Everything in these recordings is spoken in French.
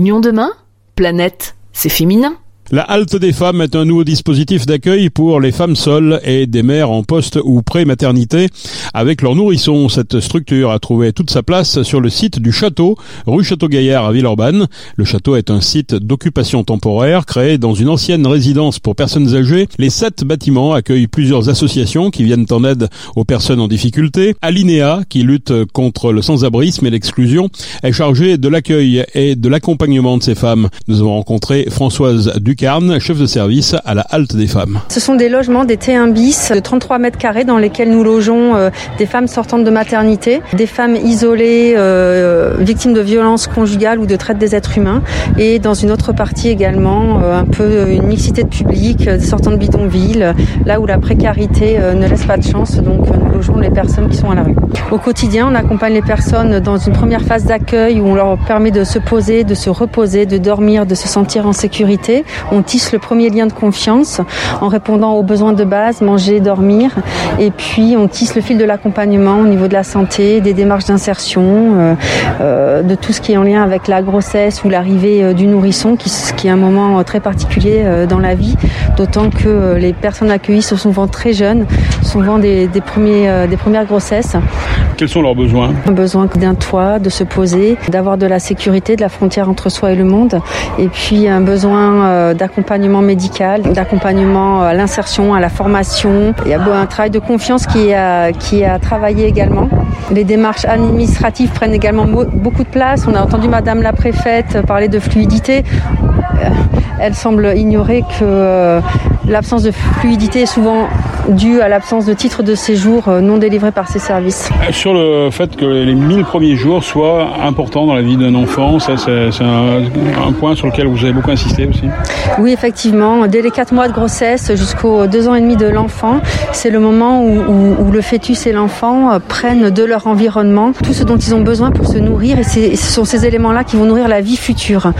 Nion demain? Planète, c'est féminin. La halte des femmes est un nouveau dispositif d'accueil pour les femmes seules et des mères en poste ou pré-maternité avec leurs nourrissons. Cette structure a trouvé toute sa place sur le site du château, rue Château-Gaillard à Villeurbanne. Le château est un site d'occupation temporaire créé dans une ancienne résidence pour personnes âgées. Les sept bâtiments accueillent plusieurs associations qui viennent en aide aux personnes en difficulté. Alinéa, qui lutte contre le sans-abrisme et l'exclusion, est chargée de l'accueil et de l'accompagnement de ces femmes. Nous avons rencontré Françoise Duc chef de service à la halte des femmes. Ce sont des logements, des T1 bis de 33 mètres carrés dans lesquels nous logeons euh, des femmes sortantes de maternité, des femmes isolées, euh, victimes de violences conjugales ou de traite des êtres humains, et dans une autre partie également euh, un peu une mixité de public, sortant de bidonville, là où la précarité ne laisse pas de chance, donc nous logeons les personnes qui sont à la rue. Au quotidien, on accompagne les personnes dans une première phase d'accueil où on leur permet de se poser, de se reposer, de dormir, de se sentir en sécurité. On tisse le premier lien de confiance en répondant aux besoins de base, manger, dormir. Et puis on tisse le fil de l'accompagnement au niveau de la santé, des démarches d'insertion, euh, euh, de tout ce qui est en lien avec la grossesse ou l'arrivée euh, du nourrisson, qui, qui, est un moment très particulier dans la vie, d'autant que les personnes accueillies sont souvent très jeunes, souvent des, premières grossesses. Quels sont leurs besoins? Un besoin d'un toit, de se poser, d'avoir de la sécurité, de la frontière entre soi et le monde, et puis un besoin d'accompagnement médical, d'accompagnement à l'insertion, à la formation. Il y a un travail de confiance qui a, qui a travaillé également. Les démarches administratives prennent également beaucoup de place. On a entendu Madame la préfète parler de fluidité. Euh, elle semble ignorer que euh, l'absence de fluidité est souvent due à l'absence de titre de séjour euh, non délivré par ces services. Sur le fait que les 1000 premiers jours soient importants dans la vie d'un enfant, ça c'est un, point sur lequel vous avez beaucoup insisté aussi Oui, effectivement. Dès les 4 mois de grossesse jusqu'aux 2 ans et demi de l'enfant, c'est le moment où, où, le fœtus et l'enfant prennent de leur environnement tout ce dont ils ont besoin pour se nourrir et ce sont ces éléments-là qui vont nourrir la vie future.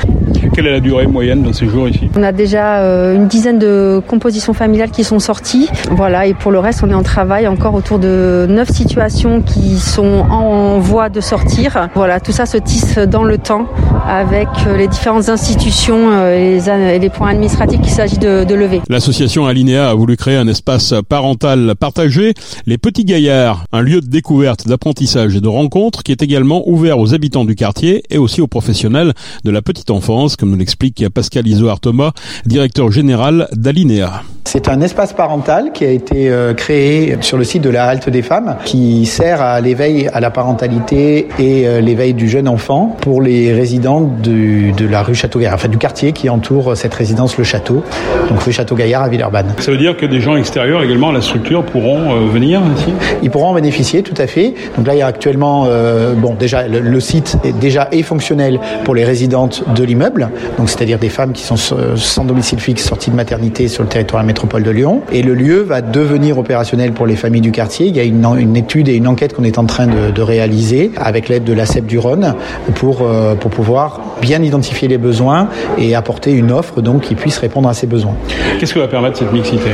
Quelle est la durée moyenne de ces jours ici? On a déjà euh, une dizaine de compositions familiales qui sont sorties. Voilà, et pour le reste, on est en travail encore autour de neuf situations qui sont en voie de sortir. Voilà, tout ça se tisse dans le temps avec euh, les différentes institutions euh, et les, points administratifs qu'il s'agit de, de, lever. L'association Alinea a voulu créer un espace parental partagé, les Petits Gaillards, un lieu de découverte, d'apprentissage et de rencontre qui est également ouvert aux habitants du quartier et aussi aux professionnels de la petite enfance, comme nous l'explique Pascal Isoard Thomas, directeur général d'Alinea. C'est un espace parental qui a été euh, créé sur le site de la Halte des Femmes, qui sert à l'éveil à la parentalité et l'éveil du jeune enfant pour les résidents de la rue Château-Gaillard, enfin du quartier qui entoure cette résidence Le Château, donc rue Château-Gaillard à Villeurbanne. Ça veut dire que des gens extérieurs également à la structure pourront euh, venir ici? Ils pourront en bénéficier, tout à fait. Donc là, il y a actuellement, euh, bon, déjà, le, site est déjà est fonctionnel pour les résidentes de l'immeuble, donc c'est-à-dire des femmes qui sont sans domicile fixe, sorties de maternité sur le territoire de la métropole de Lyon. Et le lieu va devenir opérationnel pour les familles du quartier. Il y a une, une étude et une enquête qu'on est en train de, de réaliser avec l'aide de la CEP du Rhône pour, euh, pour pouvoir bien identifier les besoins et apporter une offre donc qui puisse répondre à ces besoins. Qu'est-ce que va permettre cette mixité?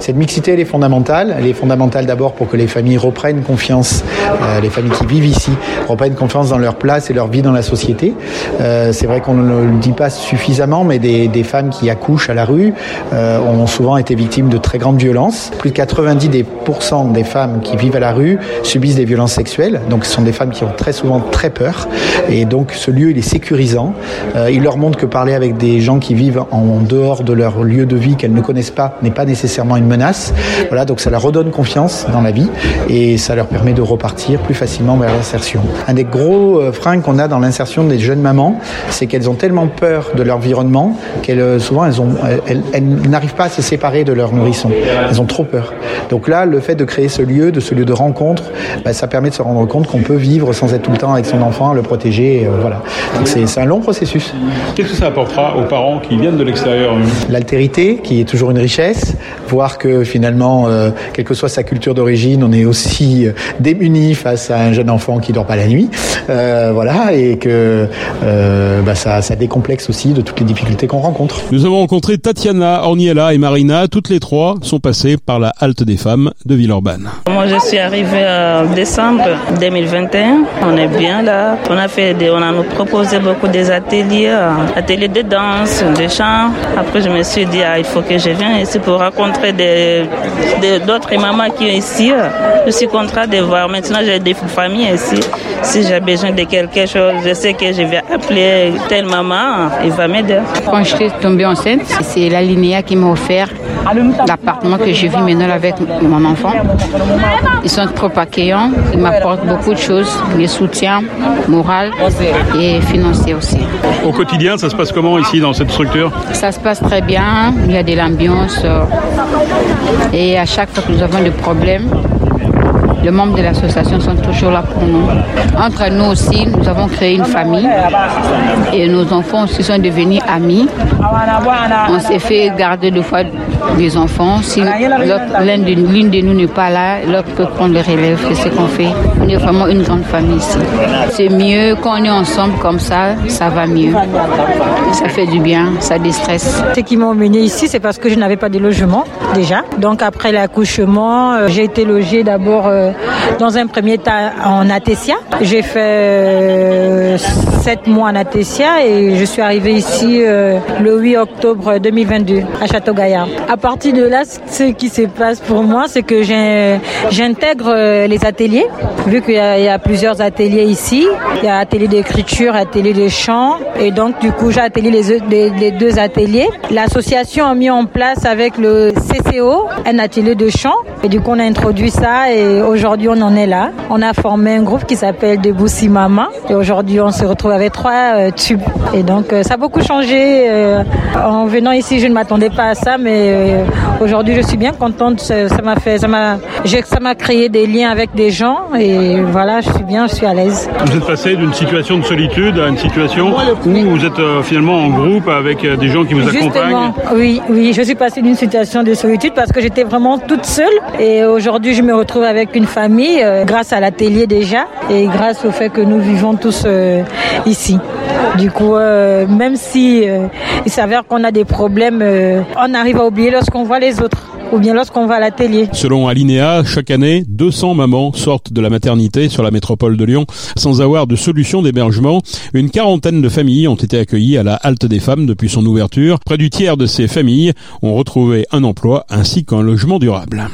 Cette mixité, elle est fondamentale. Elle est fondamentale d'abord pour que les familles reprennent confiance, euh, les familles qui vivent ici reprennent confiance dans leur place et leur vie dans la société. Euh, c'est vrai qu'on ne le dit pas suffisamment, mais des, des femmes qui accouchent à la rue euh, ont souvent été victimes de très grandes violences. Plus de 90% des femmes qui vivent à la rue subissent des violences sexuelles. Donc ce sont des femmes qui ont très souvent très peur. Et donc ce lieu, il est sécurisé euh, il leur montre que parler avec des gens qui vivent en dehors de leur lieu de vie qu'elles ne connaissent pas n'est pas nécessairement une menace. Voilà, donc ça leur redonne confiance dans la vie et ça leur permet de repartir plus facilement vers l'insertion. Un des gros euh, freins qu'on a dans l'insertion des jeunes mamans, c'est qu'elles ont tellement peur de l'environnement qu'elles euh, souvent elles, n'arrivent pas à se séparer de leur nourrisson. Elles ont trop peur. Donc là, le fait de créer ce lieu, de ce lieu de rencontre, bah, ça permet de se rendre compte qu'on peut vivre sans être tout le temps avec son enfant, le protéger. voilà. Donc c'est un long processus. Qu'est-ce que ça apportera aux parents qui viennent de l'extérieur L'altérité, qui est toujours une richesse, voir que finalement, euh, quelle que soit sa culture d'origine, on est aussi euh, démuni face à un jeune enfant qui dort pas la nuit, euh, voilà, et que bah, ça, ça décomplexe aussi de toutes les difficultés qu'on rencontre. Nous avons rencontré Tatiana, Orniella et Marina, toutes les trois sont passées par la halte des femmes de Villeurbanne. Moi, je suis arrivée en décembre 2021. On est bien là. On a fait, des, on a nous proposé beaucoup des ateliers, euh, ateliers de danse, de chant. Après, je me suis dit, ah, il faut que je vienne ici pour rencontrer d'autres des, mamans qui sont ici. Je suis contrainte de voir. Maintenant, j'ai des familles ici. Si j'ai besoin de quelque chose, je sais que je vais appeler telle maman, il va m'aider. Quand je suis tombée enceinte, c'est la Linéa qui m'a offert l'appartement que je vis maintenant avec mon enfant. Ils sont trop accueillants, ils m'apportent beaucoup de choses, des soutiens moral et financier aussi. Au quotidien, ça se passe comment ici dans cette structure Ça se passe très bien, il y a de l'ambiance euh, et à chaque fois que nous avons des problèmes, les membres de l'association sont toujours là pour nous. Entre nous aussi, nous avons créé une famille et nos enfants aussi sont devenus amis. On s'est fait garder deux fois des enfants. Si l'une de, nous n'est pas là, l'autre peut prendre le relève. C'est ce qu'on fait. On est vraiment une grande famille ici. C'est mieux quand on est ensemble comme ça, ça va mieux. Ça fait du bien, ça déstresse. Ce qui m'a emmené ici, c'est parce que je n'avais pas de logement déjà. Donc après l'accouchement, euh, j'ai été logée d'abord euh, dans un premier temps en Atessia. J'ai fait euh, sept mois en Atessia et je suis arrivée ici euh, le 8 octobre 2022 à Château-Gaillard. À partir de là, ce qui se passe pour moi, c'est que j'intègre euh, les ateliers, vu qu'il y, a plusieurs ateliers ici. Il y a atelier d'écriture, atelier de chant, et donc du coup j'ai atelier les, les deux ateliers. L'association a mis en place avec le CCO un atelier de chant, et du coup on a introduit ça et aujourd'hui Aujourd'hui, on en est là. On a formé un groupe qui s'appelle Deboussi Mama. Et aujourd'hui, on se retrouve avec trois euh, tubes. Et donc, euh, ça a beaucoup changé. Euh, en venant ici, je ne m'attendais pas à ça, mais aujourd'hui, je suis bien contente. Ça m'a fait, ça m'a, ça m'a créé des liens avec des gens. Et voilà, je suis bien, je suis à l'aise. Vous êtes passé d'une situation de solitude à une situation où vous êtes finalement en groupe avec des gens qui vous accompagnent. Oui, oui, je suis passée d'une situation de solitude parce que j'étais vraiment toute seule. Et aujourd'hui, je me retrouve avec une famille euh, grâce à l'atelier déjà et grâce au fait que nous vivons tous euh, ici. Du coup, euh, même si il s'avère qu'on a des problèmes, on arrive à oublier lorsqu'on voit les autres ou bien lorsqu'on va à l'atelier. Selon Alinea, chaque année, 200 mamans sortent de la maternité sur la métropole de Lyon sans avoir de solution d'hébergement. Une quarantaine de familles ont été accueillies à la halte des femmes depuis son ouverture. Près du tiers de ces familles ont retrouvé un emploi ainsi qu'un logement durable.